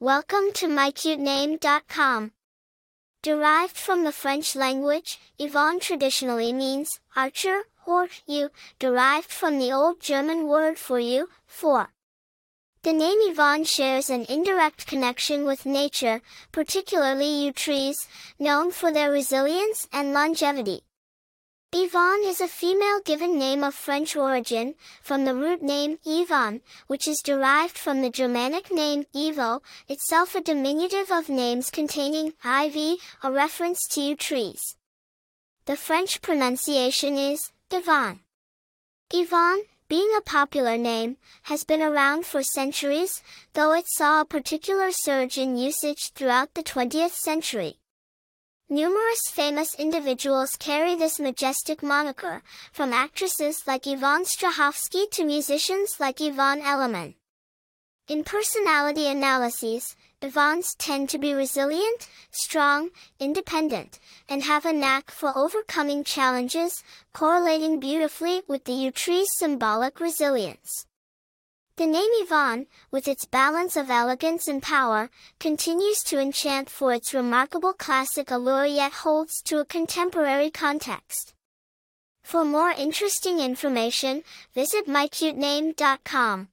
Welcome to mycutename.com. Derived from the French language, Yvonne traditionally means archer or yew, derived from the old German word for yew, for. The name Yvonne shares an indirect connection with nature, particularly yew trees, known for their resilience and longevity. Yvonne is a female given name of French origin, from the root name Yvonne, which is derived from the Germanic name Ivo, itself a diminutive of names containing ivy, a reference to yew trees. The French pronunciation is Yvonne. Yvonne, being a popular name, has been around for centuries, though it saw a particular surge in usage throughout the 20th century. Numerous famous individuals carry this majestic moniker, from actresses like Yvonne Strahovski to musicians like Yvonne Elliman. In personality analyses, Yvonnes tend to be resilient, strong, independent, and have a knack for overcoming challenges, correlating beautifully with the tree's symbolic resilience. The name Yvonne, with its balance of elegance and power, continues to enchant for its remarkable classic allure yet holds to a contemporary context. For more interesting information, visit mycutename.com.